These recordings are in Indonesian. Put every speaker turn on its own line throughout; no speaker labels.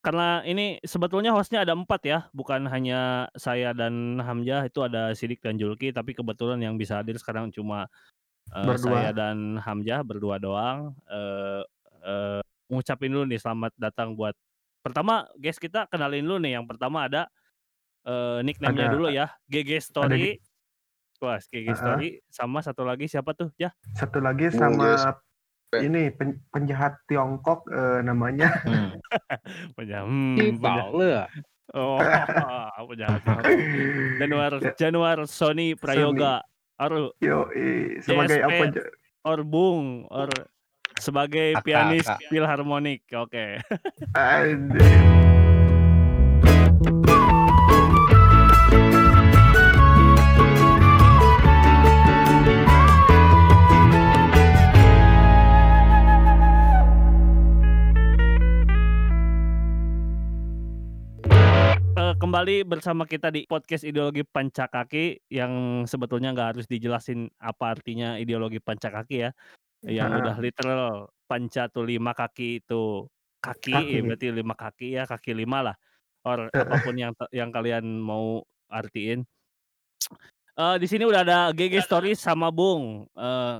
karena ini sebetulnya hostnya ada empat ya, bukan hanya saya dan Hamzah, itu ada Sidik dan Julki, tapi kebetulan yang bisa hadir sekarang cuma uh, saya dan Hamzah berdua doang. Uh, uh, ngucapin dulu nih selamat datang buat pertama guys kita kenalin dulu nih. Yang pertama ada uh, nickname-nya dulu ya, GG Story. Wah, GG Story sama satu lagi siapa tuh? Ya.
Satu lagi sama ini pen, penjahat Tiongkok uh, namanya. Hmm.
penjahat. Hmm, penjahat. Oh, penjahat. Januar Januar Sony Prayoga. Or,
Yo, sebagai apa aja?
Or Bung, or sebagai pianis filharmonik. Oke. Okay. Kembali bersama kita di podcast ideologi pancakaki yang sebetulnya nggak harus dijelasin apa artinya ideologi pancakaki ya. Yang nah. udah literal panca tuh lima kaki itu kaki, kaki. Ya, berarti lima kaki ya kaki lima lah. Or apa pun yang yang kalian mau artiin. Uh, di sini udah ada GG Story sama Bung. Uh,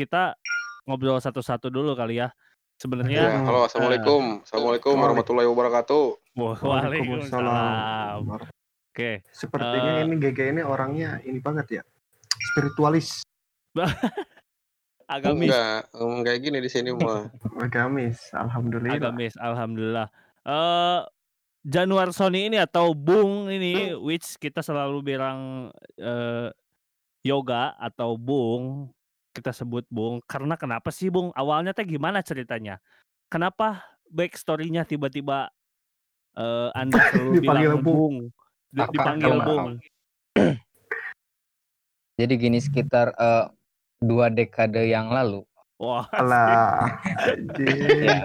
kita ngobrol satu-satu dulu kali ya. Sebenarnya.
Ya, halo, assalamualaikum, uh, assalamualaikum warahmatullahi wabarakatuh.
Waalaikumsalam. Oke. Okay.
Sepertinya uh, ini GG ini orangnya ini banget ya, spiritualis.
Agamis. Enggak, kayak gini di sini mah.
Agamis, alhamdulillah.
Agamis, alhamdulillah. Uh, Januar Sony ini atau Bung ini, which kita selalu bilang uh, yoga atau Bung kita sebut Bung karena kenapa sih Bung awalnya teh gimana ceritanya kenapa backstorynya tiba-tiba uh, anda selalu bilang Bung, dipanggil Bung
jadi gini sekitar uh, dua dekade yang lalu
Wah, Alah,
ya.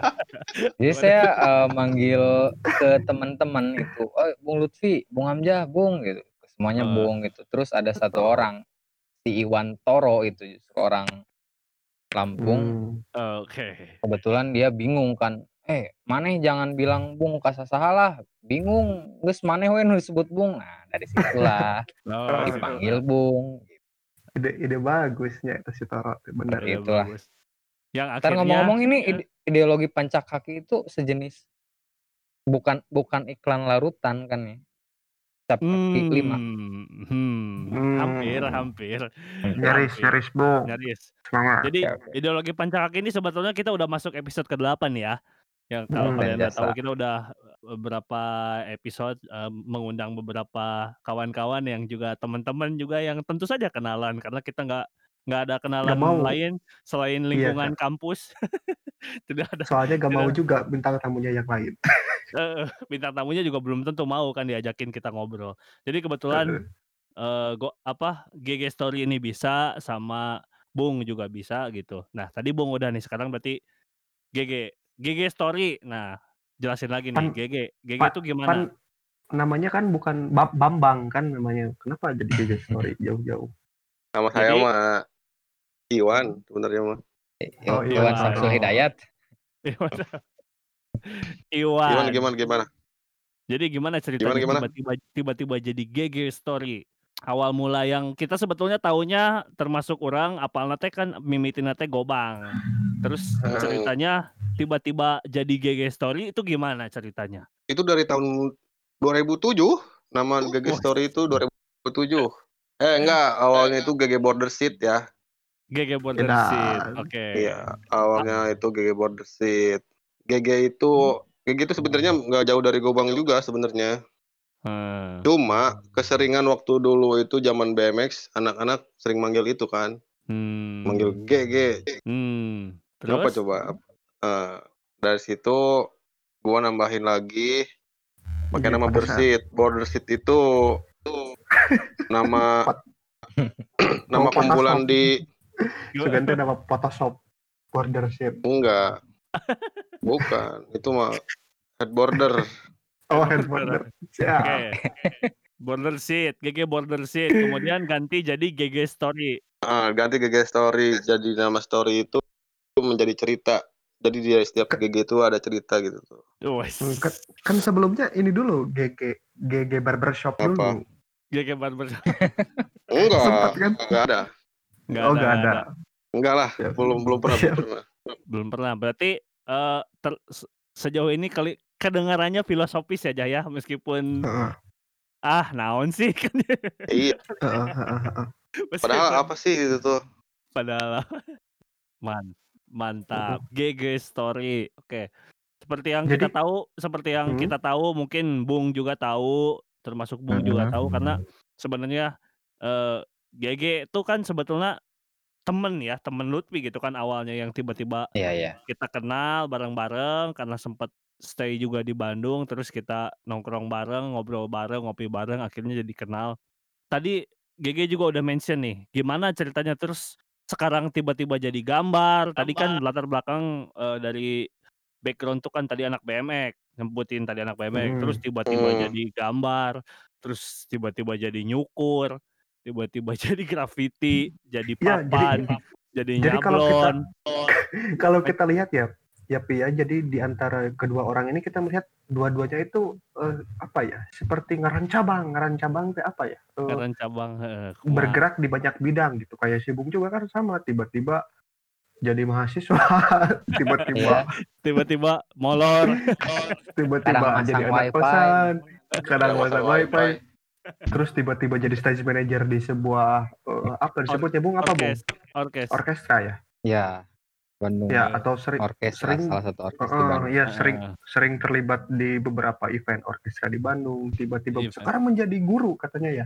Jadi saya uh, manggil ke teman-teman itu, oh Bung Lutfi, Bung Hamzah, Bung gitu, semuanya uh. Bung gitu. Terus ada satu orang si Iwan Toro itu orang Lampung.
Hmm. Oke. Okay.
Kebetulan dia bingung kan. Eh, maneh jangan bilang Bung kasa salah. Bingung, geus maneh we disebut Bung. Nah, dari situlah oh, dipanggil. Bung.
Ide ide bagusnya itu si Toro, benar.
Itulah. Yang akhirnya ngomong-ngomong ini ide ideologi pancak kaki itu sejenis bukan bukan iklan larutan kan ya kaki hmm, lima.
Hmm, hampir, hampir.
Nyaris, hampir. nyaris, Bu.
Nyaris. Semangat. Jadi okay, ideologi pancakaki ini sebetulnya kita udah masuk episode ke-8 ya. Yang kalau hmm, kalian tahu kita udah beberapa episode uh, mengundang beberapa kawan-kawan yang juga teman-teman juga yang tentu saja kenalan karena kita nggak nggak ada kenalan mau. lain selain iya, lingkungan iya, kampus.
Tidak ada. Soalnya gak mau juga bintang tamunya yang lain.
bintang tamunya juga belum tentu mau kan diajakin kita ngobrol. Jadi kebetulan uh, go, apa GG Story ini bisa sama Bung juga bisa gitu. Nah tadi Bung udah nih sekarang berarti GG GG Story. Nah jelasin lagi nih pan, GG GG itu gimana? Pan,
namanya kan bukan Bambang kan namanya. Kenapa jadi GG Story jauh-jauh?
Nama saya mah Iwan sebenarnya mah.
Oh, Iwan Samsul Hidayat.
Iwan.
Iwan. Gimana gimana
Jadi gimana ceritanya tiba-tiba tiba-tiba jadi GG story? Awal mula yang kita sebetulnya taunya termasuk orang apal nate kan mimitin nate gobang. Terus hmm. ceritanya tiba-tiba jadi GG story itu gimana ceritanya?
Itu dari tahun 2007 nama GG story itu 2007. Eh enggak, awalnya itu GG Border Seat ya.
GG Border nah, Seat. Oke. Okay.
Iya, awalnya itu GG Border Seat. GG itu GG itu sebenarnya nggak jauh dari Gobang juga sebenarnya. Hmm. Cuma keseringan waktu dulu itu zaman BMX anak-anak sering manggil itu kan. Hmm. Manggil GG. Hmm. Terus? Apa coba? Uh, dari situ gua nambahin lagi pakai iya, nama Bersit. Border Seat itu nama nama kumpulan di
Seganti nama Photoshop Border Seat.
Enggak. Bukan, itu mah head border.
Oh, head border.
Ya. Okay. Border seat, GG border seat. Kemudian ganti jadi GG story.
Ah, ganti GG story. Jadi nama story itu menjadi cerita. Jadi dia setiap GG itu ada cerita gitu tuh.
Hmm, kan, kan sebelumnya ini dulu GG GG barbershop Apa? dulu.
GG barbershop.
enggak. Sempat kan? Enggak ada.
Enggak oh, ada. Enggak ada.
Enggak lah, ya. belum belum pernah belum pernah.
Belum pernah. Berarti uh, ter, sejauh ini kali kedengarannya filosofis ya Jaya meskipun uh. ah naon sih kan.
iya. Padahal apa sih itu tuh?
Padahal man Mantap. GG Story. Oke. Seperti yang Jadi, kita tahu, seperti yang hmm. kita tahu, mungkin Bung juga tahu, termasuk Bung hmm. juga tahu karena sebenarnya uh, eh, GG itu kan sebetulnya temen ya, temen Lutfi gitu kan awalnya yang tiba-tiba
yeah, yeah.
kita kenal bareng-bareng karena sempat stay juga di Bandung, terus kita nongkrong bareng, ngobrol bareng, ngopi bareng, akhirnya jadi kenal. Tadi GG juga udah mention nih, gimana ceritanya terus sekarang tiba-tiba jadi gambar. Tadi kan latar belakang uh, dari background tuh kan tadi anak BMX, nyebutin tadi anak BMX, hmm. terus tiba-tiba hmm. jadi gambar, terus tiba-tiba jadi nyukur, tiba-tiba jadi graffiti, jadi papan, ya, jadi, jadi, jadi kalau kita
kalau kita lihat ya ya Pi ya jadi di antara kedua orang ini kita melihat dua-duanya itu uh, apa ya seperti ngaran cabang ngaran cabang itu apa ya
uh, ngaran cabang uh,
bergerak di banyak bidang gitu. Kayak si Bung juga kan sama tiba-tiba jadi mahasiswa tiba-tiba
iya. tiba-tiba molor.
Tiba-tiba jadi anak kosan kadang masang wifi. terus tiba-tiba jadi stage manager di sebuah uh, apa disebutnya Bung? Apa Bung?
Orkestra
orkestra ya?
Ya Bandung
ya atau sering
orkestra
sering
salah satu orkestra
uh, Bandung. ya sering uh. sering terlibat di beberapa event orkestra di Bandung. Tiba-tiba sekarang menjadi guru katanya ya?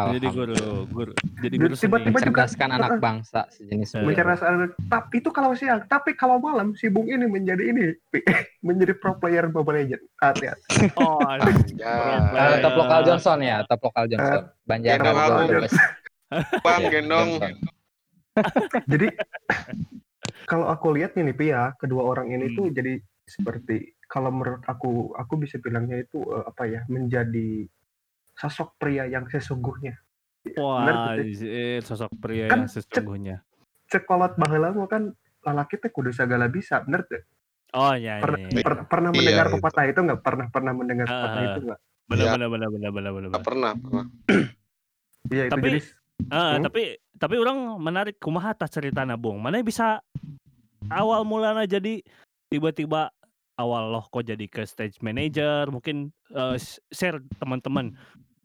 Jadi guru guru. Jadi guru
tiba-tiba juga kan anak bangsa sejenis
mencerdaskan tapi itu kalau siang tapi kalau malam si Bung ini menjadi ini menjadi pro player Mobile Legend hati-hati
oh
ya. top lokal Johnson ya top lokal Johnson. Uh, Banjar
Bang gendong.
Jadi kalau aku lihat nih Pi ya, kedua orang ini hmm. tuh jadi seperti kalau menurut aku aku bisa bilangnya itu uh, apa ya, menjadi sosok pria yang sesungguhnya.
Wah, eh, sosok pria kan yang sesungguhnya.
Cek kolot baheula kan lalaki teh kudu segala bisa, bener tuh?
Oh iya,
iya, iya. Per, pernah mendengar iya, pepatah itu nggak? Pernah pernah mendengar uh, pepatah itu nggak?
Benar, ya. benar, benar, benar, benar,
benar. Pernah, pernah.
Iya, itu Tapi, jadi
Uh, hmm? tapi tapi orang menarik kumaha tas cerita nabung mana bisa awal mulanya jadi tiba-tiba awal loh kok jadi ke stage manager mungkin uh, share teman-teman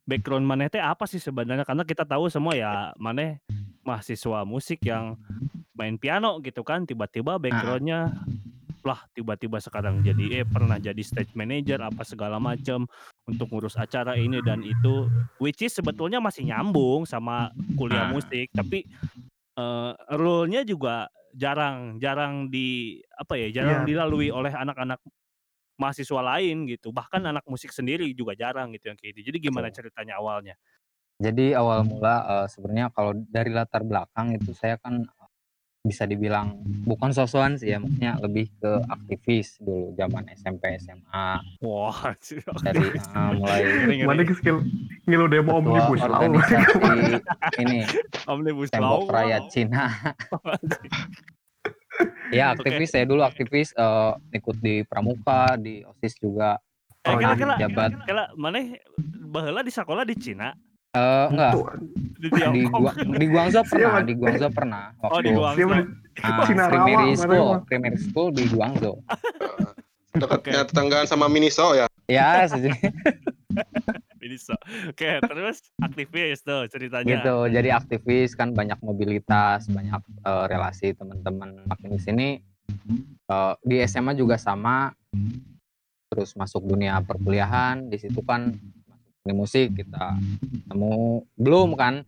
background mana teh apa sih sebenarnya? Karena kita tahu semua ya mana mahasiswa musik yang main piano gitu kan tiba-tiba backgroundnya lah tiba-tiba sekarang jadi eh pernah jadi stage manager apa segala macam untuk ngurus acara ini dan itu which is sebetulnya masih nyambung sama kuliah musik. Tapi uh, role-nya juga jarang jarang di apa ya jarang yeah. dilalui oleh anak-anak mahasiswa lain gitu. Bahkan anak musik sendiri juga jarang gitu yang kayak gitu. Jadi gimana ceritanya awalnya?
Jadi awal mula uh, sebenarnya kalau dari latar belakang itu saya kan bisa dibilang bukan sosokan sih ya maksudnya lebih ke aktivis dulu zaman SMP SMA
wah
dari uh, mulai
mana skill ngilu demo omnibus
organisasi ini
omnibus
tembok rakyat Cina. Ya aktivis okay. saya dulu aktivis uh, ikut di pramuka di osis juga.
Eh, kira, kira, jabat. kira, mana bahula di sekolah di Cina
Uh, enggak. Di, di, gua, di Guangzhou pernah, di Guangzhou pernah.
Waktu, oh, di Guangzhou.
Ah, primary school, primary school di Guangzhou.
Dekatnya okay. tetanggaan sama Miniso ya?
Ya, sejenis.
Miniso. Oke, okay, terus aktivis tuh ceritanya.
Gitu, jadi aktivis kan banyak mobilitas, banyak uh, relasi teman-teman makin di sini. Uh, di SMA juga sama. Terus masuk dunia perkuliahan, di situ kan ini musik kita ketemu belum kan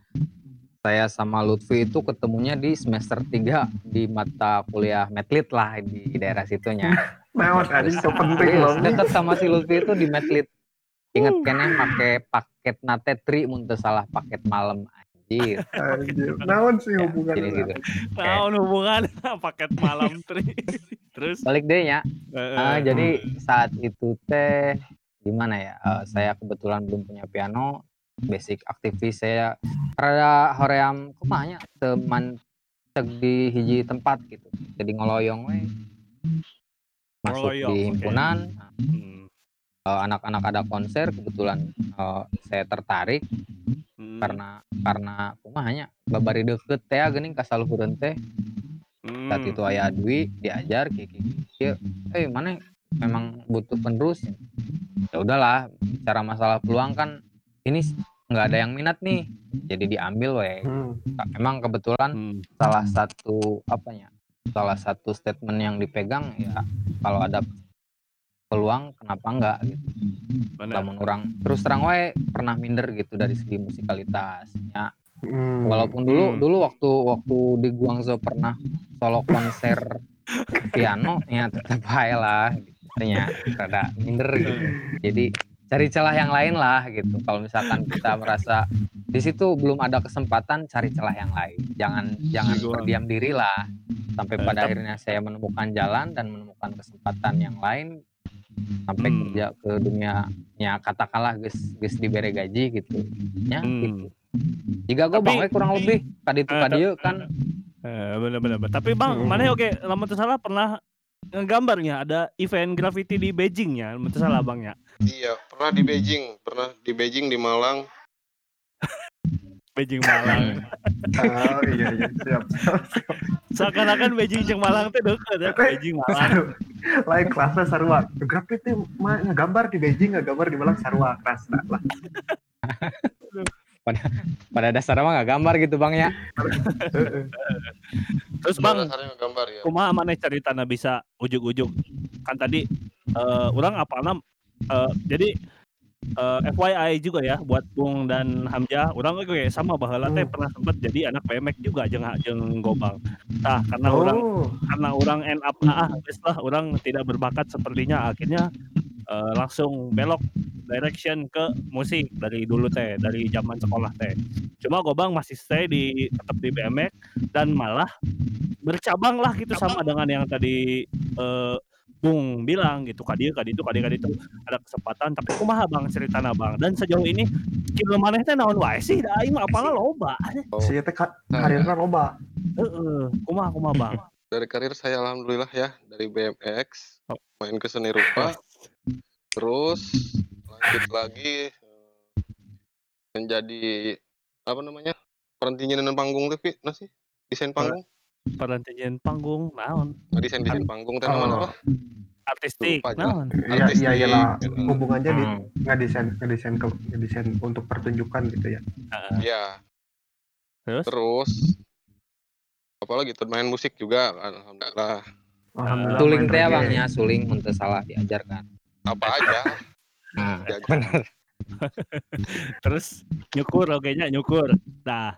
saya sama Lutfi itu ketemunya di semester 3 di mata kuliah metlit lah di daerah situnya.
Mewah tadi itu penting loh.
Dekat sama si Lutfi itu di metlit. Ingat uh. kan pakai paket nate tri muntah salah paket malam anjir.
Anjir. Naon sih hubungan? Ya, gitu.
Naon hubungan paket malam tri. Terus
balik deh ya. Uh, uh, jadi saat itu teh gimana ya? Uh, saya kebetulan belum punya piano basic aktivis saya rada hoream kumanya teman di hiji tempat gitu. Jadi ngoloyong we masuk
iya,
di himpunan.
Hmm.
Eh, anak-anak ada konser kebetulan eh, saya tertarik.
Hmm.
karena karena kumahanya babari deket teh geuning ka saluhureun teh.
Hmm.
saat itu aya Dwi diajar kayak kieu eh mana memang butuh penerus ya udahlah bicara masalah peluang kan ini nggak ada yang minat nih jadi diambil weh
Hmm.
emang kebetulan
Hmm.
salah satu apa ya salah satu statement yang dipegang ya kalau ada peluang kenapa enggak gitu
Benar.
lamun orang terus terang wae pernah minder gitu dari segi musikalitas ya
Hmm.
walaupun dulu
Hmm.
dulu waktu waktu di Guangzhou pernah solo konser piano ya tetap aja lah ternyata rada minder gitu. Jadi cari celah yang lain lah gitu. Kalau misalkan kita merasa di situ belum ada kesempatan cari celah yang lain. Jangan jangan
Gua-
berdiam diri lah. Sampai pada akhirnya saya menemukan jalan dan menemukan kesempatan yang lain sampai
Hmm.
kerja ke dunia ya katakanlah guys guys diberi gaji gitu. Ya
Hmm.
gitu. Jika gue
Tapi-
bang we kurang lebih. Kaditu
Eh,
kadieu kan
Eh, bener bener bener. Tapi bang,
Hmm.
mana oke, lama tuh salah pernah ngegambarnya ada event graffiti di Beijing ya, lama tuh salah bang ya.
Iya, pernah di Beijing, pernah di Beijing di Malang.
Beijing Malang.
Oh iya iya siap.
Seakan-akan Beijing jeung Malang teh deket ya, Beijing Malang.
Lain kelasnya sarua. Graffiti mah ngagambar di Beijing, ngagambar di Malang sarua kelasna lah.
pada dasarnya mah nggak gambar gitu bang ya.
Terus
Pada
bang,
gambar ya.
kumaha mana ceritana bisa ujuk-ujuk kan tadi eh orang apalna eh jadi eh, FYI juga ya buat Bung dan Hamzah, orang oke sama baheula teh
Hmm.
pernah sempat jadi anak BMX juga jeung jeung Gobang. Nah, karena orang
Oh.
karena orang end up ah geus lah orang tidak berbakat sepertinya akhirnya eh, langsung belok direction ke musik dari dulu teh dari zaman sekolah teh. Cuma gobang masih stay di tetap di BMX dan malah bercabang lah gitu sama dengan yang tadi eh, Bung bilang gitu kadi kadi itu kadi kadi itu ada kesempatan tapi kumaha bang cerita bang? Dan sejauh ini skill maneh teh naon wae sih? Da aing mah apalah loba.
Si teh ka- karirna loba.
heeh kumaha kumaha bang?
Dari karir saya alhamdulillah ya, dari BMX
Oh.
main ke seni rupa, terus lanjut lagi eh, menjadi apa namanya? Perantinya dan panggung tapi nasi desain panggung,
perantian panggung naon
Nah, desain desain panggung teh
Oh.
namanya apa?
artistik naon
Iya
Artistik.
iya iyalah
Gitu.
hubungannya di
Hmm.
ngedesain ngedesain ke ngedesain untuk pertunjukan gitu ya.
Heeh.
Ya,
terus
terus apalagi tuh main musik juga alhamdulillah.
Alhamdulillah.
suling teh
reggae.
bang ya suling untuk salah diajarkan
Apa aja.
Nah benar.
Terus nyukur oke nya nyukur. Nah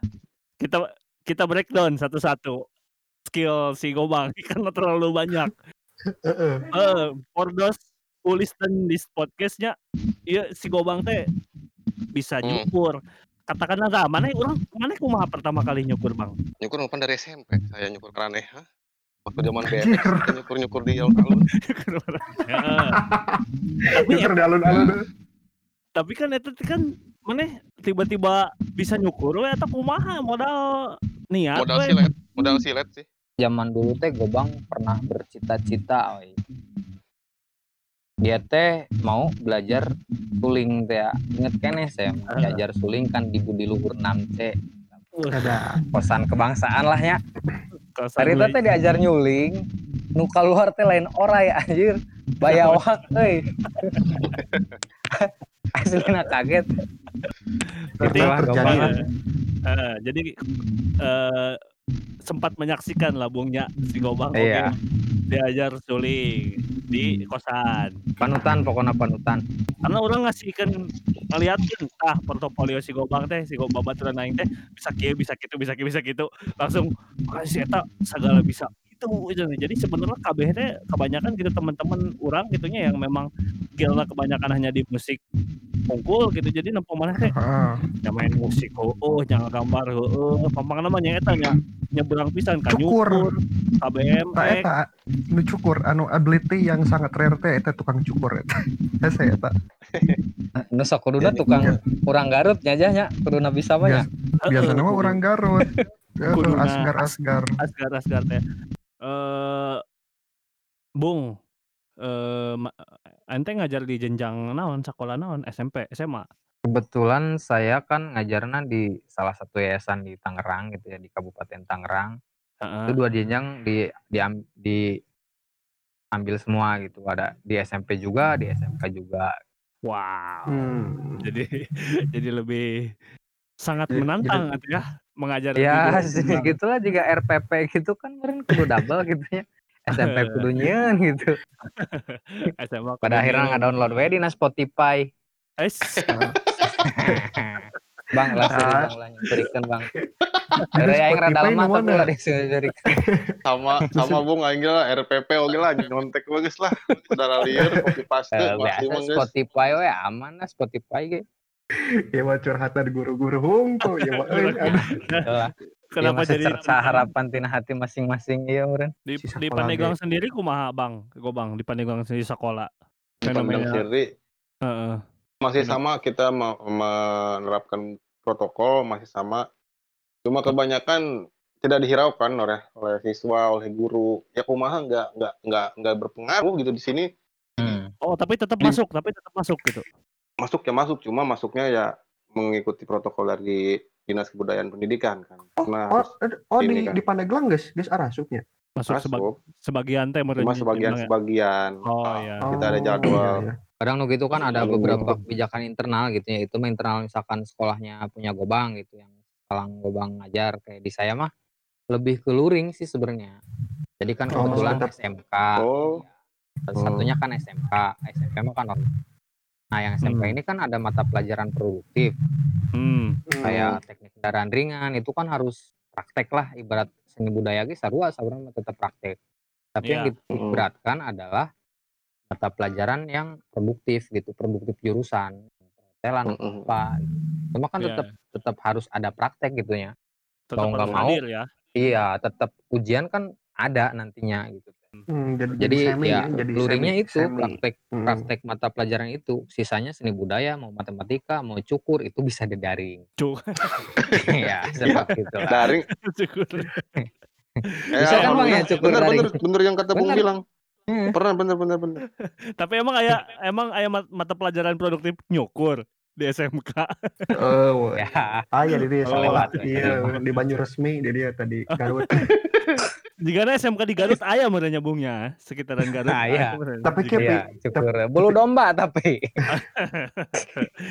kita kita breakdown satu-satu. Skill si Gobang karena terlalu banyak.
Heeh.
eh for those who listen this podcastnya iya si Gobang teh bisa
Hmm.
nyukur. Katakanlah nah, mana orang mana kumaha pertama kali nyukur bang?
Nyukur bukan dari SMP saya nyukur keraneh ha? Waktu zaman BMX kita nyukur nyukur di alun-alun
tapi
Nyukur di alun-alun.
tapi kan itu kan mana tiba-tiba bisa nyukur we atau kumaha modal niat
modal
we.
silet modal silet sih
zaman dulu teh gobang pernah bercita-cita oi. dia teh mau belajar suling teh ya. inget kene saya mau
Ah.
belajar suling kan di Budi Luhur 6C
Ada.
kosan kebangsaan lah ya
We.
teh diajar nyuling nu keluar teh lain orai anjir bayawak euy aslinya kaget
Jadi,
terjadi.
Eh, jadi eh, sempat menyaksikan lah bungnya si Gobang
Iya.
Diajar suling di kosan.
panutan pokoknya panutan
Karena orang ngasihkan ngeliatin ah portofolio si Gobang teh si Gobang baturan aing teh bisa kieu bisa gitu bisa kieu bisa gitu langsung makasih eta segala bisa itu gitu. jadi sebenarnya kabeh teh kebanyakan gitu teman-teman orang gitunya yang memang skillnya kebanyakan hanya di musik pungkul gitu jadi nempo mana teh
Heeh.
ya main musik oh, oh jangan gambar oh, oh. pampang namanya eta nya nyebrang pisan kan
Cukur.
nyukur
Tak
KBM
eta nu cukur anu ability yang sangat rare teh eta tukang cukur eta. Hese eta.
nu sok kuduna tukang kurang Garut nya aja nya kuduna bisa mah nya
Biasanya mah orang Garut.
Kuduna.
asgar asgar.
asgar asgar teh eh Bung, eh ente ngajar di jenjang naon, sekolah naon, SMP, SMA?
Kebetulan saya kan ngajarnya di salah satu yayasan di Tangerang gitu ya, di Kabupaten Tangerang. Itu dua jenjang di diam di ambil semua gitu, ada di SMP juga, di SMK juga.
Wow. Hmm. Jadi jadi lebih sangat menantang jadi, ya mengajar
Ya, gitulah juga RPP gitu kan kemarin kudu double gitu ya. SMP kudu nyeun gitu. SMA Pada akhirnya nggak download we di Spotify. bang, lah sih bang, lah nyerikan bang. Dari yang rada lama tuh lah.
Sama sama Bung aing lah RPP oke lah nyontek bagus lah. Udah liar copy paste
uh, biasa Spotify we aman lah Spotify ge.
Ya mah curhatan guru-guru hungko ya mah.
Kenapa ya, jadi harapan tina hati masing-masing iya meureun.
Di, di Pandeglang sendiri kumaha Bang? Go Bang di Pandeglang sendiri sekolah.
Fenomena sendiri. Uh -uh. Masih sama kita menerapkan protokol masih sama. Cuma kebanyakan tidak dihiraukan oleh oleh siswa, oleh guru. Ya kumaha nggak nggak nggak nggak berpengaruh gitu di sini.
Hmm. Oh, tapi tetap masuk, tapi tetap masuk gitu.
Masuk ya masuk, cuma masuknya ya mengikuti protokol dari dinas kebudayaan pendidikan kan.
Oh, nah, oh, oh di kan. di Pandeglang guys, guys arasuknya.
Masuk, Masuk. Seba sebagian teh
Cuma sebagian ya? sebagian.
Oh iya.
Kita ada jadwal. Iya, iya.
Kadang nu gitu kan ada beberapa kebijakan internal gitu ya. Itu internal misalkan sekolahnya punya gobang gitu yang sekolah gobang ngajar kayak di saya mah lebih ke luring sih sebenarnya. Jadi kan oh, kebetulan oh, SMK. Oh. Ya. Satunya kan SMK. SMK mah kan Nah, yang SMK hmm. ini kan ada mata pelajaran produktif. Hmm. Kayak teknik kendaraan ringan itu kan harus praktek lah ibarat seni budaya guys sarua sebenarnya tetap praktek. Tapi yeah. yang iya. diberatkan hmm. adalah mata pelajaran yang produktif gitu, produktif jurusan. Telan hmm. apa. Cuma kan tetap yeah. tetap harus ada praktek gitu ya.
Tetap mau nggak mau ya.
Iya, tetap ujian kan ada nantinya gitu. Hmm, jadi, jadi semi, ya jadi luringnya semi, itu semi. praktek hmm. praktek mata pelajaran itu sisanya seni budaya mau matematika mau cukur itu bisa didaring
cukur
ya seperti itu
daring cukur bisa kan bang ya cukur bener, daring bener, bener yang kata bung bilang hmm. pernah bener bener bener
tapi emang ayah emang ayah mata pelajaran produktif nyukur di SMK.
Oh, ya. Ah ya di sekolah. Iya, di Banyu resmi di dia tadi Garut.
Jika SMK di Garut ayah mereka nyambungnya sekitaran Garut.
Nah, iya. Tapi iya, cukur bulu domba tapi.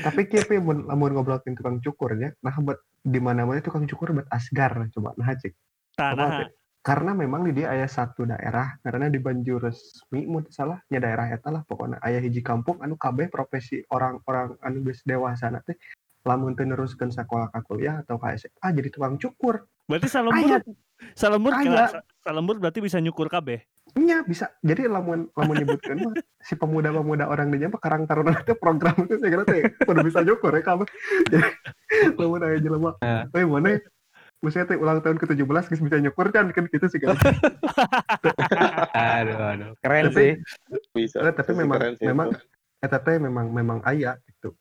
tapi kepi mun lamun ngobrolin tukang cukur ya. Nah, buat di mana-mana tukang cukur buat asgar coba nah cek. Tanah. Karena memang di dia ayah satu daerah karena di Banjur resmi mun salahnya daerah eta lah pokoknya ayah hiji kampung anu kabeh profesi orang-orang anu geus dewasa teh lamun teruskan sekolah ka kuliah atau ka SMA jadi tukang cukur.
Berarti salembur salembur salembur berarti bisa nyukur kabeh.
Iya bisa. Jadi lamun lamun nyebutkan si pemuda-pemuda orang di mah karang taruna itu program itu saya kira teh udah bisa nyukur ya kabeh. Jadi lamun aya jelema, "Eh mana Maksudnya teh ulang tahun ke-17 geus bisa nyukur kan kan gitu sih kan.
aduh aduh. Keren tapi, sih.
Bisa. Tapi memang memang eta teh memang memang aya gitu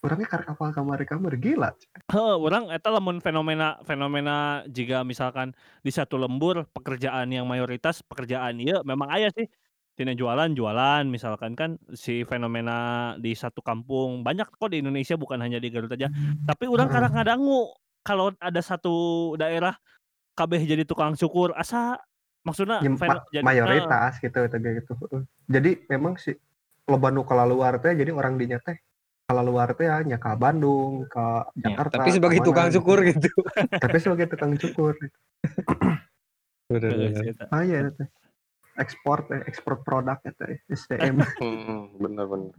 orangnya karek apal kamar kamar gila
Heeh, orang eta lamun fenomena fenomena jika misalkan di satu lembur pekerjaan yang mayoritas pekerjaan iya memang ayah sih tina jualan jualan misalkan kan si fenomena di satu kampung banyak kok di Indonesia bukan hanya di Garut aja tapi orang hmm. kadang ngadangu kalau ada satu daerah kabeh jadi tukang syukur asa maksudnya
ya, ma jadi, mayoritas uh, gitu gitu jadi memang si loba nu luar teh jadi orang dinya teh kalau luar tuh ya hanya ke Bandung, ke
ya, Jakarta. tapi sebagai tukang gitu. cukur gitu.
tapi sebagai tukang cukur. Ah iya itu. Ekspor, eh, ekspor produk itu STM.
Hmm, bener-bener.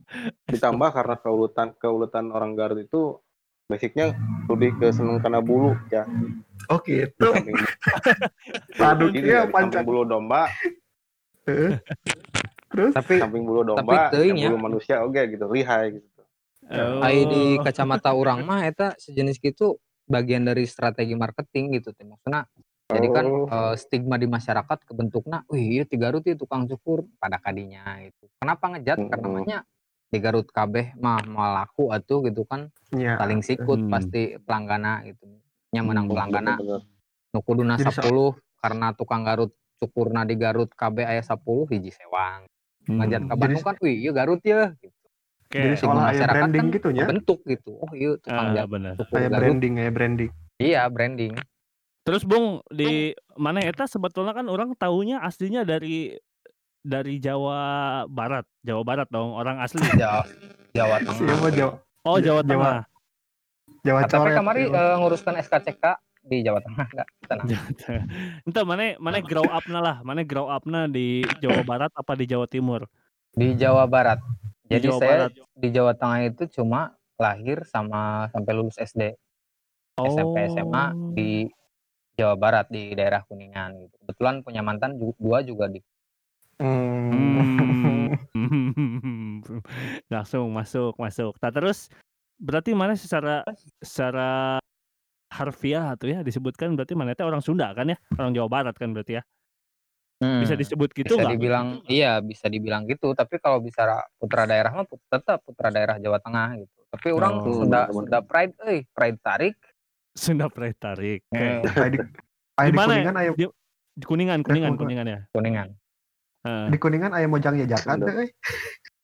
Ditambah karena keuletan keuletan orang Garut itu basicnya lebih ke seneng karena bulu ya.
Oh gitu. Paduknya
panjang bulu domba. Terus? Tapi samping bulu domba, tapi bulu manusia oke okay, gitu, lihai gitu.
Oh. Ai di kacamata orang mah eta sejenis gitu bagian dari strategi marketing gitu teh maksudnya jadi kan oh. uh, stigma di masyarakat kebentuknya, wih iya di Garut itu tukang cukur pada kadinya itu. Kenapa ngejat? Hmm. Karena namanya di Garut kabeh mah malaku atuh gitu kan. Ya. Saling sikut hmm. pasti pelanggana gitu. Nya menang hmm, pelanggana. Nu kuduna 10 karena tukang Garut cukurna di Garut KB aya 10 hiji sewang.
Hmm.
Ngajak ka
Jadi-
Bandung kan, wih ieu Garut ya gitu.
Oke.
Jadi seolah aya
masyarakat
branding
kan
gitu nya.
bentuk gitu. Oh iya tukang
Ah,
jat
bener.
cukur
Aya
Garut.
branding, aya branding.
Iya, branding.
Terus Bung di mana eta sebetulnya kan orang tahunya aslinya dari dari Jawa Barat, Jawa Barat dong, orang asli.
Jawa, Jawa Tengah.
Siapa Jawa
Oh, Jawa
Jawa
Tengah.
Jawa
KTP
coret.
kemarin
gitu.
eh, nguruskan SKCK di Jawa Tengah enggak? Tenang.
Entah mana mana grow up-na lah, mana grow up-na di Jawa Barat apa di Jawa Timur?
Di Jawa Barat.
Di
Jadi
Jawa
saya
Barat.
di Jawa Tengah itu cuma lahir sama sampai lulus SD. SMP SMA
Oh.
di Jawa Barat di daerah Kuningan gitu. Kebetulan punya mantan dua juga di
Hmm.
Langsung masuk, masuk. Nah, terus berarti mana secara secara harfiah tuh ya disebutkan berarti mana teh orang Sunda kan ya? Orang Jawa Barat kan berarti ya? Bisa
Hmm,
disebut gitu
bisa
nggak?
dibilang iya bisa dibilang gitu tapi kalau bicara putra daerah mah put- tetap putra daerah Jawa Tengah gitu tapi orang
Oh,
sudah pride eh pride tarik
Sunda Pride Tarik.
Eh,
di
Di
di
mana?
Kuningan aya
Di, di Kuningan, Kuningan,
Kuningan.
Kuningan ya.
kuningan
Di Kuningan aya Mojang Jajakan teh euy.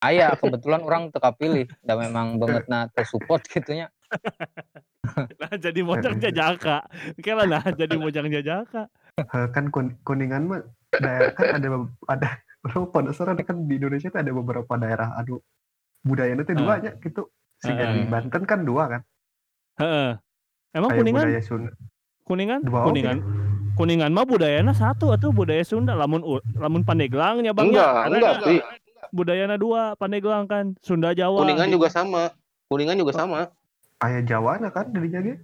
Aya kebetulan orang teka pilih dan memang bangetna tersupport gitunya
Nah, jadi mojang jajaka. Kela nah jadi mojang jajaka.
Eh, kan Kun- Kuningan mah daerah kan ada ada penasaran kan di Indonesia tuh ada beberapa daerah anu budayanya tuh dua nya gitu. Sehingga di. Banten kan dua kan.
Heeh. Emang Kuningan?
budaya.
Kuningan?
Dua oke.
Kuningan. Kuningan mah budayana satu atau budaya Sunda lamun lamun Pandeglang nya Bang ya.
Enggak,
Karena
enggak, Pi.
budayana dua Pandeglang kan Sunda Jawa.
Kuningan juga sama. Kuningan juga sama.
Aya Jawana kan dirinya ge.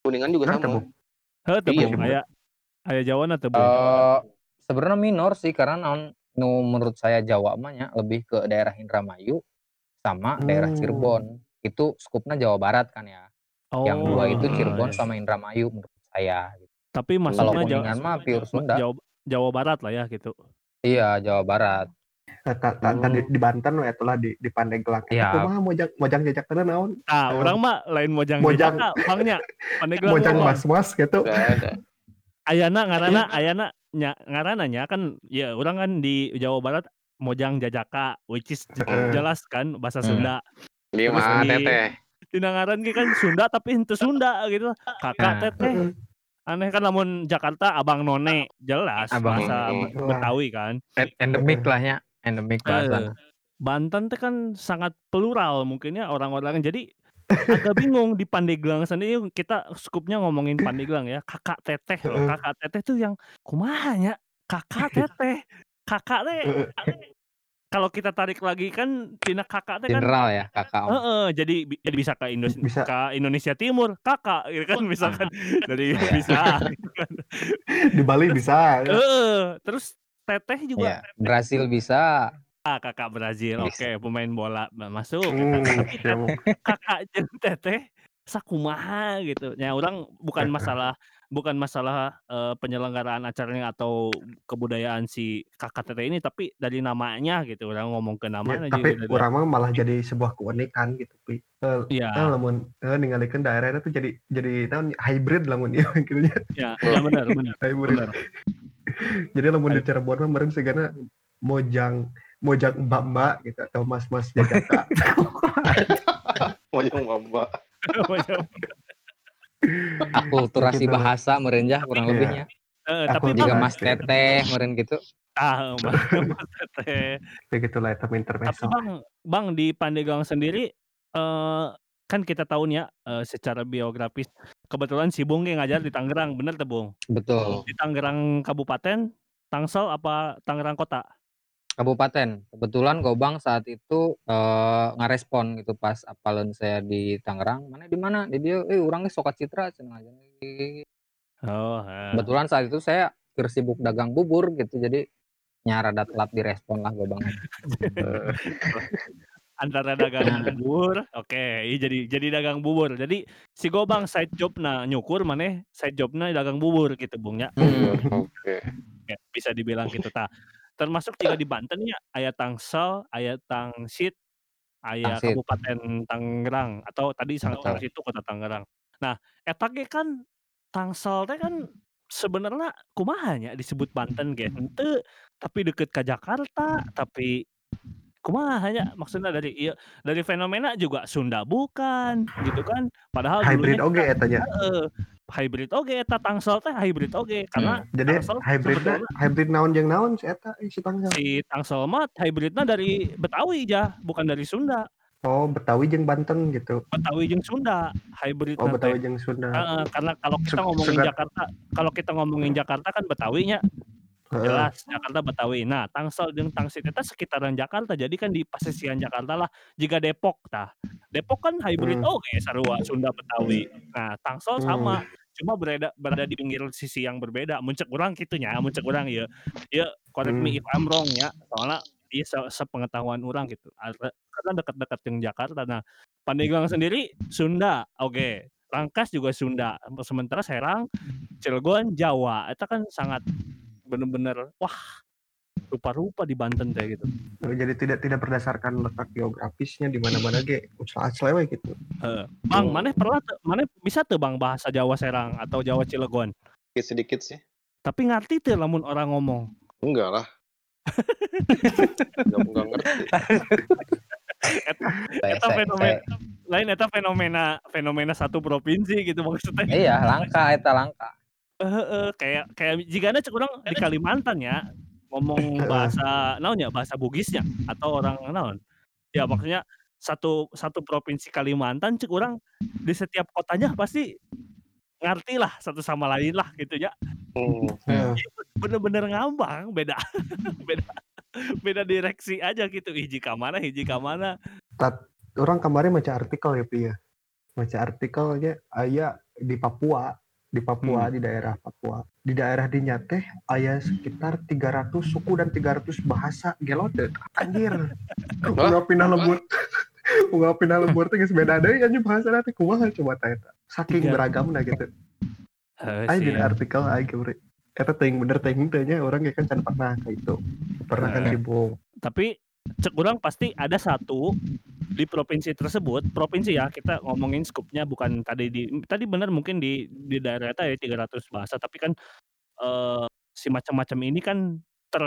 Kuningan juga
Kan
sama.
teu
Heuh teu
Iya,
Bung.
bener.
aya aya Jawana teu Bung.
Eh sebenarnya minor sih karena non nu menurut saya Jawa mah lebih ke daerah Indramayu sama daerah
Hmm.
Cirebon itu skupnya Jawa Barat kan ya yang dua itu
Oh,
Cirebon
iya.
sama Indramayu menurut saya
Tapi masuknya Jawa,
mah pure Sunda
Jawa, Jawa Barat lah ya gitu.
iya Jawa Barat
Eh, ta- ta-
Oh.
tadi di Banten we atulah di di Pandeglang.
Iya.
Kumaha Mojang Mojang Jajakan naon?
Ah,
Eh,
orang mah lain mojang
Mojang.
jajaka, Bangnya. Pandeglang
Mojang
mah,
mas-mas gitu.
Ayana ngarana ayana nya ngarana nya kan ya orang kan di Jawa Barat Mojang Jajaka which is jelas kan bahasa
Hmm.
Sunda.
Mah
di-
teteh.
Tina ngaran ge kan Sunda tapi henteu Sunda gitu. Kakak
Nah.
teteh. Aneh kan lamun Jakarta Abang None jelas
Abang
bahasa
None.
Betawi kan.
endemik lah ya endemik
Eh,
bahasa.
Banten teh kan sangat plural mungkin ya orang-orang jadi agak bingung di Pandeglang sendiri. Kita skupnya ngomongin Pandeglang ya kakak teteh loh. Kakak teteh tuh yang kumahanya kakak teteh kakak teh. Kalau kita tarik lagi kan tina kakak teh kan
general ya kakak om
Heeh, jadi jadi bisa ke Indonesia
Bisa.
ke Indonesia Timur kakak gitu kan misalkan dari bisa gitu kan.
Di Bali bisa. ya.
Heeh, terus teteh
ya
juga
Brasil bisa
ah, kakak Brazil oke
Bisa.
pemain bola masuk
Hmm,
tapi
siap.
kakak teteh sakumaha gitu. Ya orang bukan masalah bukan masalah eh, penyelenggaraan acaranya atau kebudayaan si kakak teteh ini tapi dari namanya gitu. Orang ngomong ke
Ya,
namanya
tapi
jadi
orang mah malah jadi sebuah keunikan gitu pi.
Ya,
Nah, lamun eh, ninggalikeun daerahnya tuh jadi jadi tahun hybrid lamun ieu gitu
ya, ya benar benar
Hybrid.
benar.
Jadi lamun di Cirebon mah meureun sigana mojang mojang mbak-mbak gitu atau mas-mas jajaka.
Mojang mamba.
Akulturasi
Gitu.
bahasa merenjah kurang
Iya.
lebihnya
Aku
tapi bang,
mas teteh meren gitu
ah, Mas teteh.
Begitulah itu
Tapi
intermezzo.
bang, bang di Pandeglang sendiri eh kan kita tahu nih ya eh, secara biografis kebetulan si Bung yang ngajar di Tangerang, bener tuh Bung?
betul
Di Tangerang Kabupaten, Tangsel apa Tangerang Kota?
Kabupaten kebetulan Gobang saat itu eh, ngarespon gitu pas apalen saya di Tangerang mana di mana di dia eh orangnya sokat citra cenah aja.
Oh, eh.
kebetulan saat itu saya keur sibuk dagang bubur gitu jadi nyara telat direspon lah Gobang
antara dagang bubur, oke, iya jadi jadi dagang bubur. Jadi si Gobang side job na nyukur maneh side jobna dagang bubur gitu Bung ya.
Oke.
Ya, bisa dibilang gitu ta. Termasuk juga di Banten ya, aya Tangsel, aya Tangsit, aya
Tangsit.
Kabupaten Tangerang atau tadi sangat. Tangsit itu kota Tangerang. Nah, eta ge kan Tangsel teh kan sebenarnya kumahanya disebut Banten ge henteu, tapi deket ke Jakarta, tapi kumahanya maksudnya dari iya dari fenomena juga Sunda bukan, gitu kan. Padahal
Hybrid
dulunya
oge
kita
eta
hybrid oge eta Tangsel teh hybrid oge karena
Jadi
Tangsel
hybridnya
sebetulnya
hybrid naon jeung naon si eta eh, si Tangsel.
si Tangsel mah hybridnya dari Betawi jah, bukan dari Sunda.
Oh, Betawi jeung Banten gitu.
Betawi jeung Sunda hybridna
Oh. Betawi jeung Sunda.
Heeh, karena kalau kita ngomongin
segar-
Jakarta kalau kita ngomongin Jakarta kan Betawinya. Jelas Jakarta Betawi. Nah, Tangsel jeung Tangsit eta sekitaran Jakarta. Jadi kan di pasisian Jakarta lah jika Depok tah. Depok kan hybrid
Hmm.
oge sarua Sunda Betawi. Nah, Tangsel
Hmm.
sama cuma berada berada di pinggir sisi yang berbeda. Muncul urang kitu nya, muncul urang ya. Ya, correct me
Hmm.
if I'm wrong ya. Soalnya iya se- sepengetahuan orang gitu. Karena dekat-dekat dengan Jakarta. Nah, Pandeglang sendiri Sunda, oke. Rangkas juga Sunda. Sementara Serang, Cilegon, Jawa. Itu kan sangat bener-bener wah rupa-rupa di Banten kayak gitu.
Jadi tidak tidak berdasarkan letak geografisnya di mana-mana ge usaha we gitu.
Heeh. Bang,
Oh.
mana pernah mana bisa tuh Bang bahasa Jawa Serang atau Jawa Cilegon?
Sedikit-sedikit sih.
Tapi ngerti tuh lamun orang ngomong.
Enggak lah. Enggak, enggak ngerti.
Eta,
Saya-
eta
saya-
fenomena
saya-
lain eta fenomena fenomena satu provinsi gitu maksudnya.
Iya, langka eta langka.
Heeh, kayak kayak jigana cek urang di Kalimantan ya ngomong bahasa naon ya bahasa Bugisnya atau orang naon. Ya maksudnya satu satu provinsi Kalimantan cek urang di setiap kotanya pasti ngerti lah satu sama lain lah gitu ya.
Hmm.
Heeh.
Bener-bener ngambang beda beda beda direksi aja gitu hiji ka mana hiji ka mana.
Orang kemarin baca artikel ya, Pi ya. Baca artikel aja aya di Papua, di Papua
Hmm.
di daerah Papua. Di daerah dinya teh aya sekitar 300 suku dan 300 bahasa gelode. Anjir. Udah pindah lembur. Udah pindah lembur teh geus beda deui anjing bahasa nanti kumaha coba tah eta. Saking
Tiga-
beragamna gitu.
Eh,
Ayo di artikel ayo geure. Eta teuing bener teuing teh nya orang ge kan can pernah kayak itu. Pernah kan
Eh.
sibuk.
tapi cek urang pasti ada satu di provinsi tersebut provinsi ya kita ngomongin skupnya bukan tadi di tadi benar mungkin di di daerah ya 300 bahasa tapi kan eh, si macam-macam ini kan ter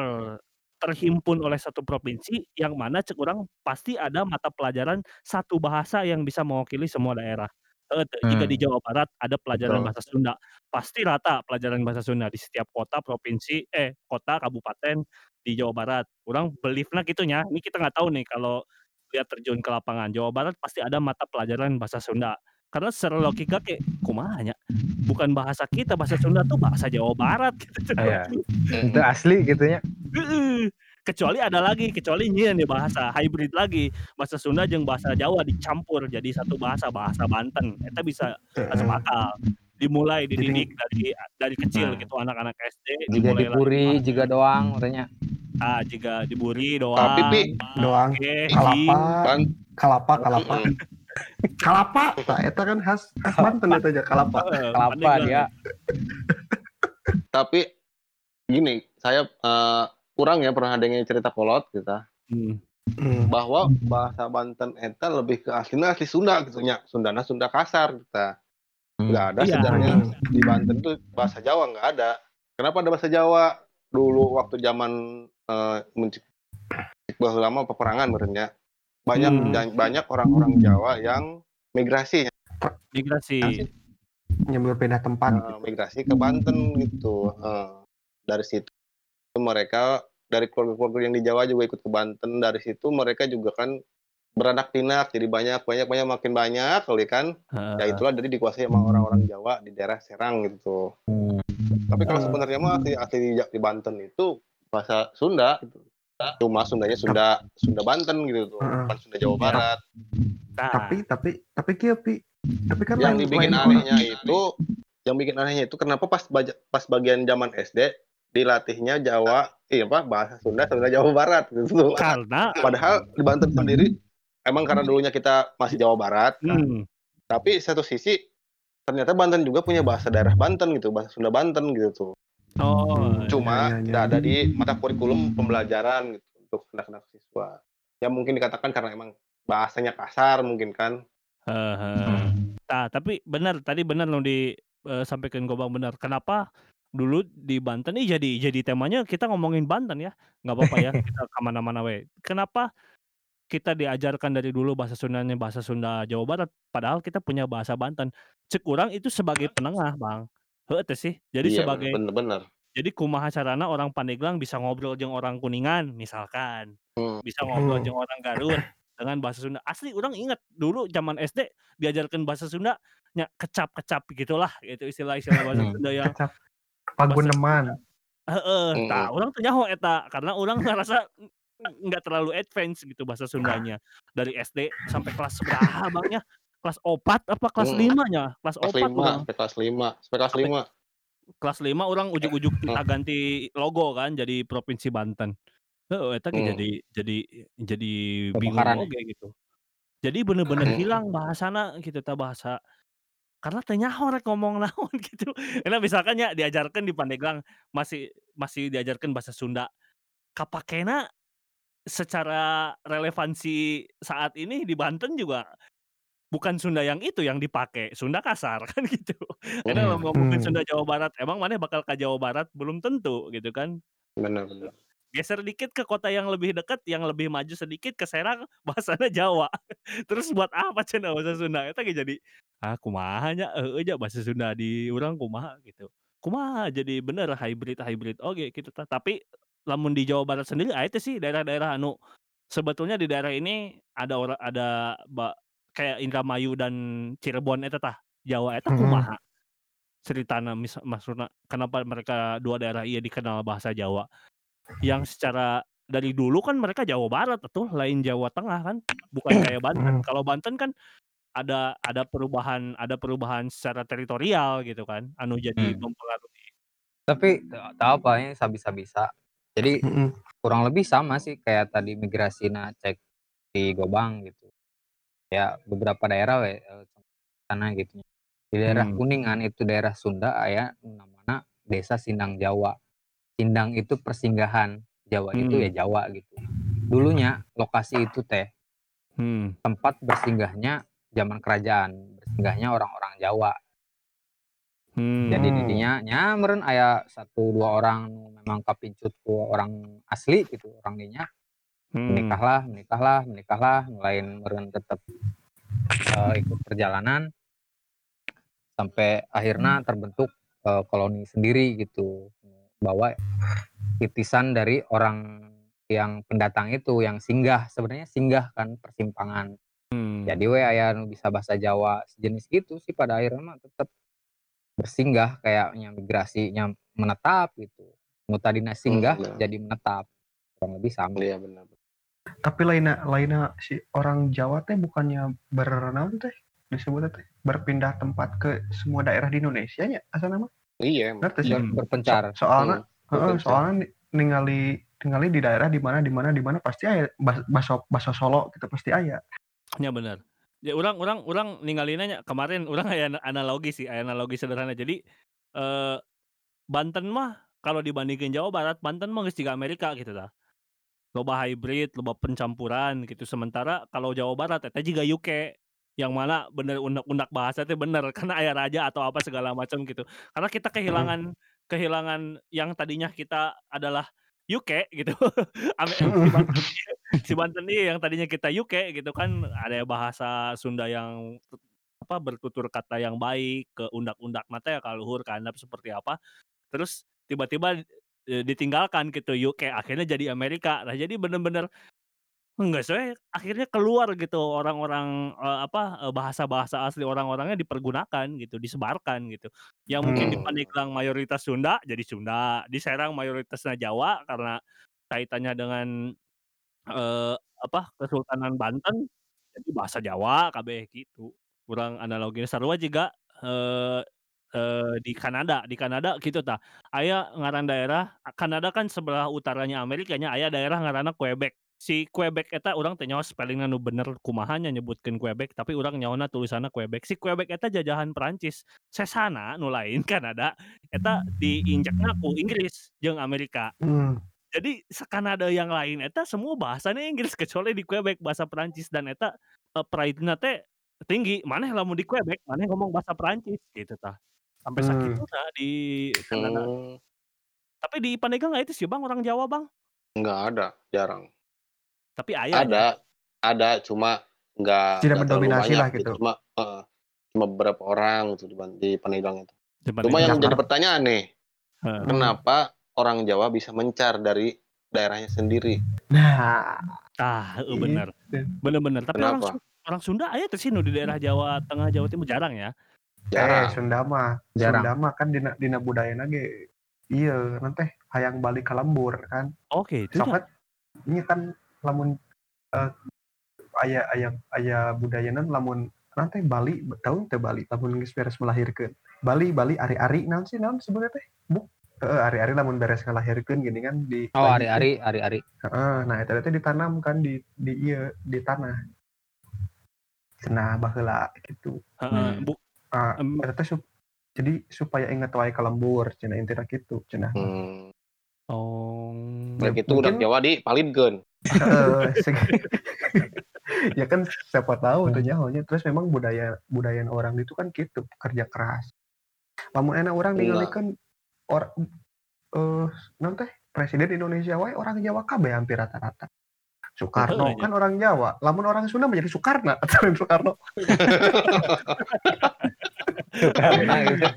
terhimpun oleh satu provinsi yang mana cek pasti ada mata pelajaran satu bahasa yang bisa mewakili semua daerah te- jika
Hmm.
di Jawa Barat ada pelajaran
Betul.
bahasa Sunda pasti rata pelajaran bahasa Sunda di setiap kota provinsi eh kota kabupaten di Jawa Barat. Orang beliefnya gitunya. Ini kita nggak tahu nih kalau lihat terjun ke lapangan. Jawa Barat pasti ada mata pelajaran bahasa Sunda. Karena secara logika kayak kumahanya bukan bahasa kita bahasa Sunda tuh bahasa Jawa Barat gitu.
Iya. Itu asli gitu.
Heeh. kecuali ada lagi kecuali nyian nih bahasa hybrid lagi bahasa Sunda jeung bahasa Jawa dicampur jadi satu bahasa bahasa Banten eta bisa masuk akal dimulai dididik dari dari kecil
Nah.
gitu anak-anak SD
Jika
dimulai
dipuri, jika doang katanya.
Ah jika diburi doang
Tapi Pi,
Doang
oke
kalapa,
Ban
kalapa, kalapa.
Mm-mm.
kalapa nah eta kan khas khas Banten eta aja kalapa
Kelapa dia.
tapi gini, saya eh, kurang ya pernah dengar cerita kolot kita
Hmm.
Hmm.
bahwa bahasa Banten eta lebih ke aslinya asli Sunda gitu nya. Sundana Sunda kasar kita. Nggak ada
Iya.
sejarahnya di Banten tuh bahasa Jawa nggak ada. Kenapa ada bahasa Jawa? Dulu waktu zaman eh mencik bahwa lama peperangan berenya banyak
Hmm.
dan banyak orang-orang Jawa yang migrasi
migrasi
nyambil pindah tempat
eh, migrasi ke Banten gitu. Eh, dari situ mereka dari keluarga-keluarga yang di Jawa juga ikut ke Banten. Dari situ mereka juga kan beranak pinak jadi banyak banyak banyak makin banyak kali kan.
Heeh.
Ya itulah jadi dikuasai sama orang-orang Jawa di daerah Serang gitu. Tapi kalau
Hmm.
sebenarnya mah asli, asli di, di Banten itu bahasa Sunda gitu. Cuma Sundanya Sunda Sunda Banten gitu tuh, bukan Sunda Jawa Barat.
Nah,
tapi tapi tapi kia pi. Tapi kan
yang
lain-
dibikin
lain orang-
anehnya itu yang bikin anehnya itu kenapa pas pas bagian zaman SD dilatihnya Jawa iya apa bahasa Sunda Sunda Jawa Barat gitu
karena
padahal di Banten sendiri emang karena dulunya kita masih Jawa Barat.
Hmm,
tapi satu sisi ternyata Banten juga punya bahasa daerah Banten gitu bahasa Sunda Banten gitu tuh
oh
cuma
ya, ya,
tidak
ya.
ada di mata kurikulum pembelajaran gitu untuk anak-anak siswa ya mungkin dikatakan karena emang bahasanya kasar mungkin kan
heeh. Nah, tapi benar tadi benar lo di uh, sampaikan Gobang benar. Kenapa dulu di Banten nih jadi jadi temanya kita ngomongin Banten ya. Nggak apa-apa ya kita ke mana-mana we. Kenapa kita diajarkan dari dulu bahasa Sundanya bahasa Sunda Jawa Barat, padahal kita punya bahasa Banten. Cek kurang itu sebagai penengah, Bang. Heeh sih. Jadi iya, sebagai
bener-bener.
Jadi kumaha carana orang Pandeglang bisa ngobrol jeung orang Kuningan misalkan. Hmm. Bisa ngobrol jeung orang Garut dengan bahasa Sunda. Asli orang ingat dulu zaman SD diajarkan bahasa Sunda nya kecap-kecap gitulah gitu istilah-istilah bahasa hmm. Sunda yang kecap
paguneman.
Heeh, uh, tah urang teh nyaho eta karena orang ngerasa nggak terlalu advance gitu bahasa Sundanya dari SD sampai kelas berapa bangnya kelas opat apa kelas hmm. lima nya kelas opat
lima kelas lima sampai kelas lima.
kelas lima orang ujuk-ujuk kita ganti logo kan jadi provinsi Banten. Oh itu hmm. jadi jadi jadi bingung oke gitu. Jadi bener-bener hilang bahasana gitu ta bahasa. Karena tanya orang ngomong naon gitu. Karena misalkan ya diajarkan di Pandeglang masih masih diajarkan bahasa Sunda. Kapakena secara relevansi saat ini di Banten juga bukan Sunda yang itu yang dipakai, Sunda kasar kan gitu. Karena kalau ngomongin hmm. Sunda Jawa Barat, emang mana bakal ke Jawa Barat belum tentu gitu kan.
Benar benar.
Geser dikit ke kota yang lebih dekat, yang lebih maju sedikit ke Serang, bahasanya Jawa. Terus buat apa cina bahasa Sunda? Itu jadi ah kumahanya eh aja bahasa Sunda di orang kumaha gitu. Kumaha jadi bener hybrid hybrid oke gitu tapi lamun di Jawa Barat sendiri ah itu sih daerah-daerah anu sebetulnya di daerah ini ada orang ada kayak Indramayu dan Cirebon itu tah Jawa itu kumaha hmm. ceritana mis maksudnya kenapa mereka dua daerah iya dikenal bahasa Jawa yang secara dari dulu kan mereka Jawa Barat tuh lain Jawa Tengah kan bukan kayak Banten kalau Banten kan ada ada perubahan ada perubahan secara teritorial gitu kan anu jadi hmm. mempengaruhi
tapi tahu apa ini bisa-bisa jadi mm -hmm. kurang lebih sama sih kayak tadi migrasi nah cek di Gobang gitu. Ya beberapa daerah we eh, sana gitu. Di daerah hmm. Kuningan itu daerah Sunda ya namanya Desa Sindang Jawa. Sindang itu persinggahan, Jawa hmm. itu ya Jawa gitu. Dulunya lokasi itu teh hmm. tempat bersinggahnya zaman kerajaan, bersinggahnya orang-orang Jawa Hmm. Jadi didinya nyameren ayah satu dua orang memang kapincut ku orang asli gitu orang dinya. Hmm. Menikahlah, menikahlah, menikahlah, ngelain meren tetap uh, ikut perjalanan sampai akhirnya terbentuk uh, koloni sendiri gitu. Bawa titisan dari orang yang pendatang itu yang singgah sebenarnya singgah kan persimpangan. Hmm. Jadi we ayah bisa bahasa Jawa sejenis gitu sih pada akhirnya mah tetap bersinggah kayaknya migrasinya menetap gitu. Mutadina singgah hmm, jadi menetap. Kurang lebih sama.
Iya benar.
Tapi lainnya lainnya si orang Jawa teh bukannya berenang teh disebutnya teh berpindah tempat ke semua daerah di Indonesia ya asal nama?
Iya.
Ngerti sih? Berpencar.
So, soalnya hmm. uh, soalnya ningali ningali di daerah di mana di mana di mana pasti ayah baso baso Solo gitu pasti ayah.
Ya benar. Ya orang orang orang ninggalinnya kemarin orang kayak analogi sih, analogi sederhana. Jadi eh Banten mah kalau dibandingin Jawa Barat, Banten mah geus Amerika gitu dah. Loba hybrid, loba pencampuran gitu. Sementara kalau Jawa Barat eta juga UK yang mana bener undak-undak bahasa itu bener karena ayah raja atau apa segala macam gitu. Karena kita kehilangan kehilangan yang tadinya kita adalah UK gitu. si Banten nih yang tadinya kita UK gitu kan ada bahasa Sunda yang apa bertutur kata yang baik ke undak-undak mata ya kaluhur kandap seperti apa. Terus tiba-tiba e, ditinggalkan gitu UK akhirnya jadi Amerika. Nah jadi bener-bener Enggak saya akhirnya keluar gitu orang-orang uh, apa uh, bahasa-bahasa asli orang-orangnya dipergunakan gitu, disebarkan gitu. Yang mungkin di hmm. Pandeglang mayoritas Sunda jadi Sunda, di Serang mayoritasnya Jawa karena kaitannya dengan uh, apa Kesultanan Banten jadi bahasa Jawa KB gitu. Kurang analoginya sarua juga uh, uh, di Kanada, di Kanada gitu ta. Aya ngaran daerah Kanada kan sebelah utaranya Amerika nya aya daerah ngaranna Quebec. Si Quebec eta orang tanya spellingnya nu bener kumahanya nyebutkan Quebec tapi orang nyawana tulisannya Quebec. Si Quebec eta jajahan Perancis sesana nu lain Kanada eta diinjakna ku Inggris jeung Amerika. Hmm. jadi Kanada yang lain eta semua bahasanya Inggris kecuali di Quebec bahasa Perancis dan eta uh, pride teh tinggi. Mana lamun di Quebec mana ngomong bahasa Perancis gitu tah Sampai sakit
Hmm.
udah di Kanada.
Hmm,
Tapi di Pandeglang nggak itu sih Bang orang Jawa Bang?
nggak ada, jarang.
Tapi ayah
Ada, ada, cuma nggak
Tidak mendominasi lah gitu.
Cuma eh, cuma beberapa orang gitu di, di Pandeglang itu.
di
Cuma yang
Jakarta.
jadi pertanyaan nih,
Heeh.
kenapa orang Jawa bisa mencar dari daerahnya sendiri?
Nah,
Ah, eh, bener.
Itu.
Bener-bener. Tapi orang,
Kenapa?
Su- orang Sunda ayah tersinu di daerah Jawa Tengah, Jawa Timur jarang ya.
Eh
Jarang.
Sunda mah,
Jarang.
Sunda mah kan dina dina budaya ge iya nanti hayang balik ke lembur kan.
Oke, itu dah.
Sokat ini kan lamun eh, aya aya aya budayana lamun nanti Bali tahun teh Bali lamun geus beres melahirkeun. Bali Bali ari-ari naon sih naon sebenarnya teh? Bu. Heeh, ari-ari lamun beres ngelahirkeun gini kan di
Oh, ari-ari, ari-ari.
Heeh, nah itu teh ditanam kan di di iya di tanah. Cenah baheula gitu.
Heeh,
Hmm.
Bu,
Ah, eta teh sup- jadi supaya inget wae ke lembur cenah intina kitu cenah.
Hmm.
oh.
Ya,
gitu udah Jawa di palidkeun.
Heeh, seg- ya kan siapa tahu tuh nyahonya terus memang budaya budaya orang itu kan gitu kerja keras lamun enak orang
Iya.
ningalikeun orang eh nanti presiden Indonesia wae orang Jawa kabeh hampir rata-rata Soekarno
Heeh,
kan orang Jawa lamun orang Sunda menjadi Soekarno atau Soekarno
Karena gitu.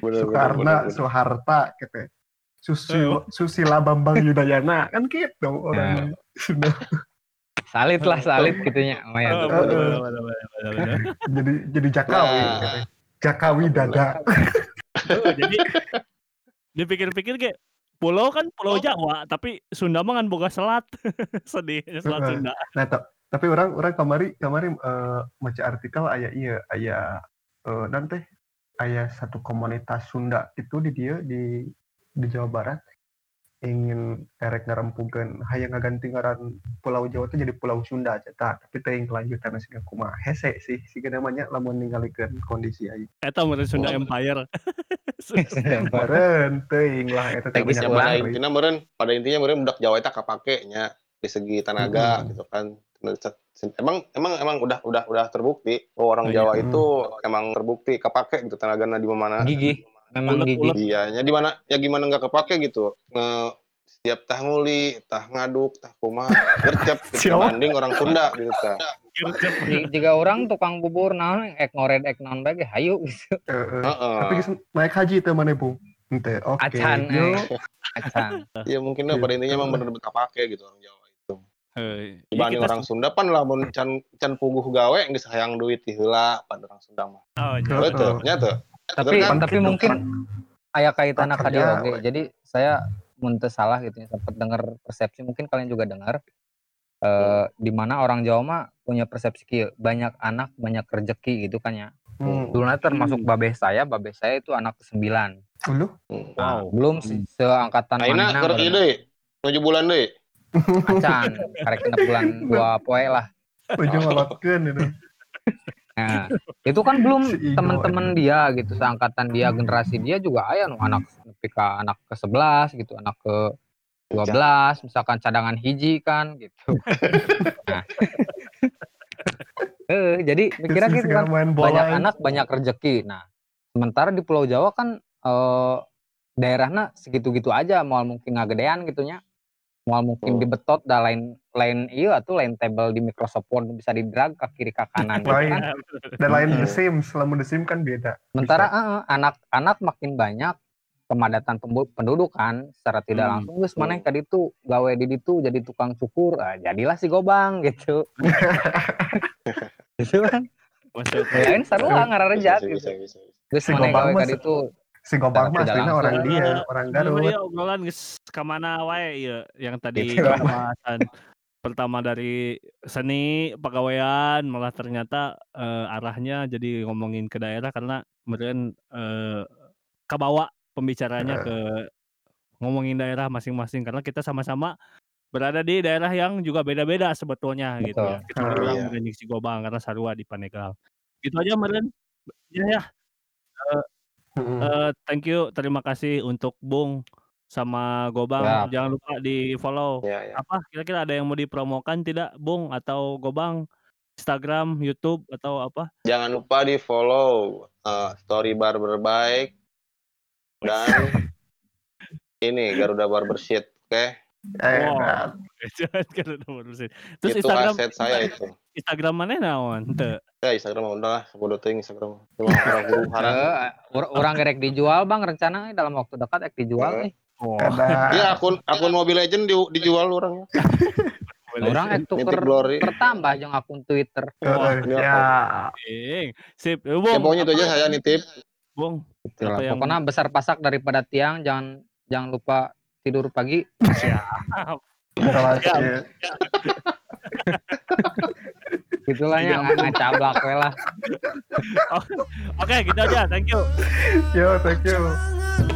Soekarno. Soeharta gitu Susila, Susila Bambang Yudayana kan gitu orang Sunda
salit lah, salit gitunya.
Oh, bener.
jadi jadi Jakawi
Nah.
gitu. Jakawi Dada
Heeh, jadi dipikir-pikir kayak pulau kan pulau Jawa, tapi Sunda mah kan boga selat. Sedih, selat. Sunda.
Nah, tapi orang orang kamari kamari eh, maca artikel aya iya aya eh, nanti aya satu komunitas Sunda itu di dia di di Jawa Barat ingin erek ngarempukeun hayang ngaganti ngaran Pulau Jawa itu jadi Pulau Sunda cetak tapi teuing kelanjutan sih kumaha hese sih sih namanya lamun ninggalikeun kondisi aja
Eta meureun Sunda
Oh.
Empire.
Meren teuing lah eta teh
Tapi
banyak
ya, pada
banget.
intinya meren, pada intinya meren budak Jawa itu kapake nya di segi tenaga
Hmm.
gitu kan. Emang emang emang udah udah udah terbukti bahwa orang
Oh,
Jawa
iya.
itu emang terbukti kapake gitu tenaganya di mana.
Gigi. Memang
Ulet-
gigi.
Iya, nya di mana ya gimana nggak kepake gitu. Nge, setiap tah nguli, tah ngaduk, tah kumaha, gercep gitu, banding orang Sunda gitu kan.
Ji- Jika orang tukang bubur naon ek ngored ek naon bae ge hayu gitu.
Heeh.
Heeh.
Tapi geus naik haji teh mana Bu? Ente. Oke.
Acan,
Yo.
eh. Acan.
Ya mungkin lah, pada intinya emang bener-bener kapake gitu orang Jawa
Heuh, iya
Dibanding orang Sunda pan lamun can can puguh gawe geus hayang duit ti heula pada orang Sunda mah.
Oh, iya.
Betul, nya tuh.
Tapi
kan?
tapi mungkin aya kaitan ka dia oge. Jadi saya mun salah gitu ya sempat dengar persepsi mungkin kalian juga dengar eh di mana orang Jawa mah punya persepsi kieu, banyak anak banyak rezeki gitu kan ya.
Hmm.
Dulu termasuk babeh saya, babeh saya itu anak ke-9.
Lu
Hmm.
Nah,
Wow.
belum se- seangkatan
Aina deui. Nuju bulan deui.
Acan karek bulan dua poe lah.
ujung ngolotkeun itu.
Nah, itu kan belum teman-teman dia gitu, seangkatan dia, generasi dia juga aya nu anak ka anak ke-11 gitu, anak ke 12, misalkan cadangan hiji kan gitu. Nah. Eh, jadi mikirnya gitu kan, banyak anak banyak rezeki. Nah, sementara di Pulau Jawa kan eh daerahnya segitu-gitu aja, mau mungkin ngagedean gitunya. Mau mungkin
Oh.
dibetot dah lain lain iya tuh lain table di Microsoft Word bisa di drag ke kiri ke kanan gitu
Lain.
kan.
Dan lain. The Sims, selama The Sims kan beda.
Sementara eh, anak-anak makin banyak pemadatan penduduk kan secara tidak
Hmm.
langsung geus maneh ka ditu gawe di ditu jadi tukang cukur ah, jadilah si gobang gitu. gitu kan.
Masuk.
Lain ngaranrejak
Bisa, bisa,
gitu. maneh
Gobang
gawe
se-
ditu
Si
Tidak
aslinya
langsung.
orang dia, orang
Gimana
Garut.
ya obrolan ke mana wae ya yang tadi
Gitu.
pembahasan pertama dari seni pegawaian malah ternyata eh, arahnya jadi ngomongin ke daerah karena kemudian eh, kebawa pembicaranya ke ngomongin daerah masing-masing karena kita sama-sama berada di daerah yang juga beda-beda sebetulnya gitu ya.
Betul.
Kecuali
Ah,
orang
iya.
meren si Gobang karena sarua di Paneglang. Gitu aja meren. Ya ya.
Mm-mm.
Eh, thank you, terima kasih untuk Bung sama Gobang.
Siap.
Jangan lupa di follow.
Ya, ya.
Apa kira-kira ada yang mau dipromokan tidak, Bung atau Gobang? Instagram, YouTube atau apa?
Jangan lupa di follow uh, Story Barber Baik dan ini Garuda Barbershop, oke? Okay?
Enak.
Terus
itu
Instagram
aset saya itu.
Instagram mana naon? Teu.
Ya Instagram udah lah, sepuluh ting Instagram. Cuma orang.
Eh, orang gerek dijual bang rencana dalam waktu dekat ek dijual
Eh.
nih.
Oh.
Iya akun akun Mobile Legend di, dijual orangnya.
Orang ek tuker bertambah jeung akun Twitter.
Eh, ya.
Sip. Eh,
Ya
Bung,
pokoknya itu aja saya nitip.
Bung.
Lah.
Apa yang-
Pokoknya besar pasak daripada tiang jangan jangan lupa tidur pagi.
Terima
Gitulah ya nggak ngacablak we lah.
Oke, gitu aja. Thank you.
Yo, thank you.